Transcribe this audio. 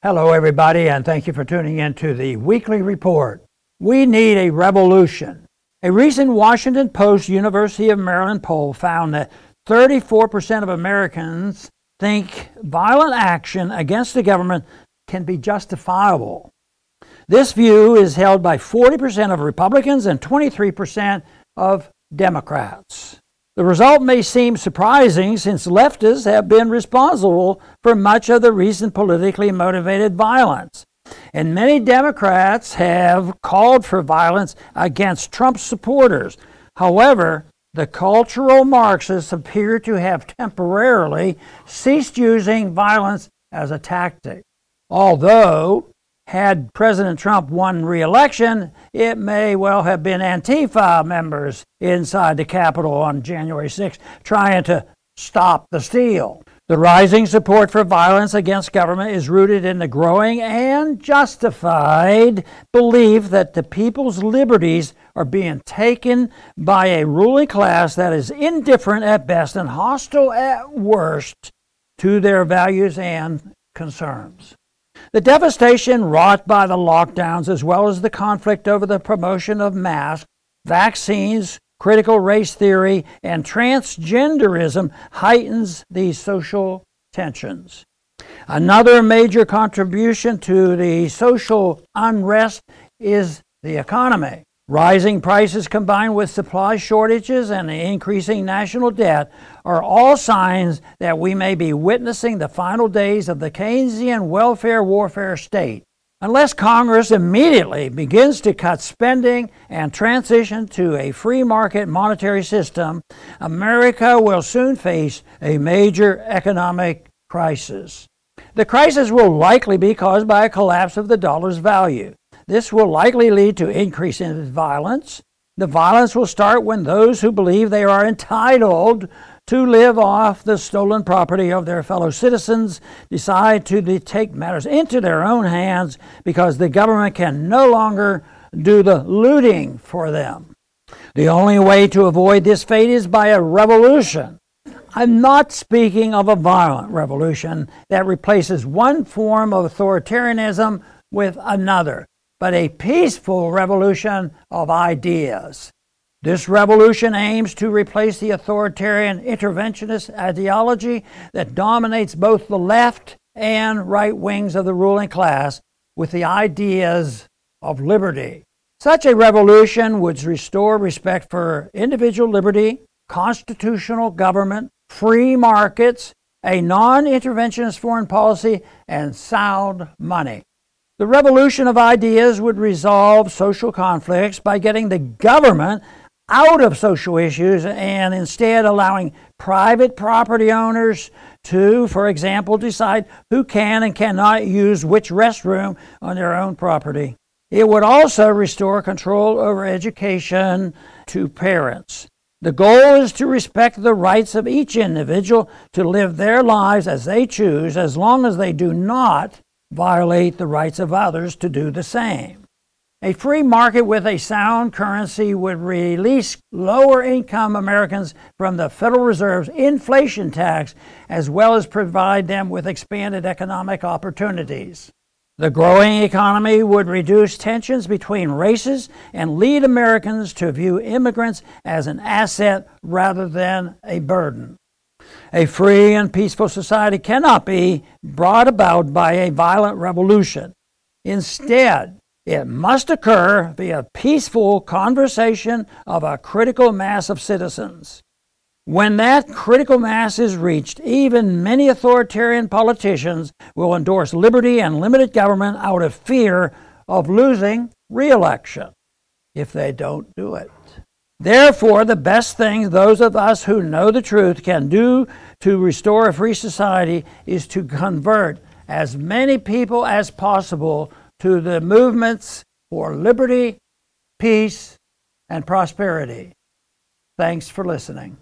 Hello, everybody, and thank you for tuning in to the weekly report. We need a revolution. A recent Washington Post University of Maryland poll found that 34% of Americans think violent action against the government can be justifiable. This view is held by 40% of Republicans and 23% of Democrats. The result may seem surprising since leftists have been responsible for much of the recent politically motivated violence. And many Democrats have called for violence against Trump supporters. However, the cultural Marxists appear to have temporarily ceased using violence as a tactic. Although had President Trump won re election, it may well have been Antifa members inside the Capitol on January 6 trying to stop the steal. The rising support for violence against government is rooted in the growing and justified belief that the people's liberties are being taken by a ruling class that is indifferent at best and hostile at worst to their values and concerns. The devastation wrought by the lockdowns, as well as the conflict over the promotion of masks, vaccines, critical race theory, and transgenderism, heightens these social tensions. Another major contribution to the social unrest is the economy. Rising prices combined with supply shortages and increasing national debt are all signs that we may be witnessing the final days of the Keynesian welfare warfare state. Unless Congress immediately begins to cut spending and transition to a free market monetary system, America will soon face a major economic crisis. The crisis will likely be caused by a collapse of the dollar's value. This will likely lead to increase in violence. The violence will start when those who believe they are entitled to live off the stolen property of their fellow citizens decide to take matters into their own hands because the government can no longer do the looting for them. The only way to avoid this fate is by a revolution. I'm not speaking of a violent revolution that replaces one form of authoritarianism with another but a peaceful revolution of ideas. This revolution aims to replace the authoritarian interventionist ideology that dominates both the left and right wings of the ruling class with the ideas of liberty. Such a revolution would restore respect for individual liberty, constitutional government, free markets, a non interventionist foreign policy, and sound money. The revolution of ideas would resolve social conflicts by getting the government out of social issues and instead allowing private property owners to, for example, decide who can and cannot use which restroom on their own property. It would also restore control over education to parents. The goal is to respect the rights of each individual to live their lives as they choose, as long as they do not violate the rights of others to do the same. A free market with a sound currency would release lower income Americans from the Federal Reserve's inflation tax, as well as provide them with expanded economic opportunities. The growing economy would reduce tensions between races and lead Americans to view immigrants as an asset rather than a burden. A free and peaceful society cannot be brought about by a violent revolution. Instead, it must occur via peaceful conversation of a critical mass of citizens. When that critical mass is reached, even many authoritarian politicians will endorse liberty and limited government out of fear of losing re election if they don't do it. Therefore, the best thing those of us who know the truth can do to restore a free society is to convert as many people as possible to the movements for liberty, peace, and prosperity. Thanks for listening.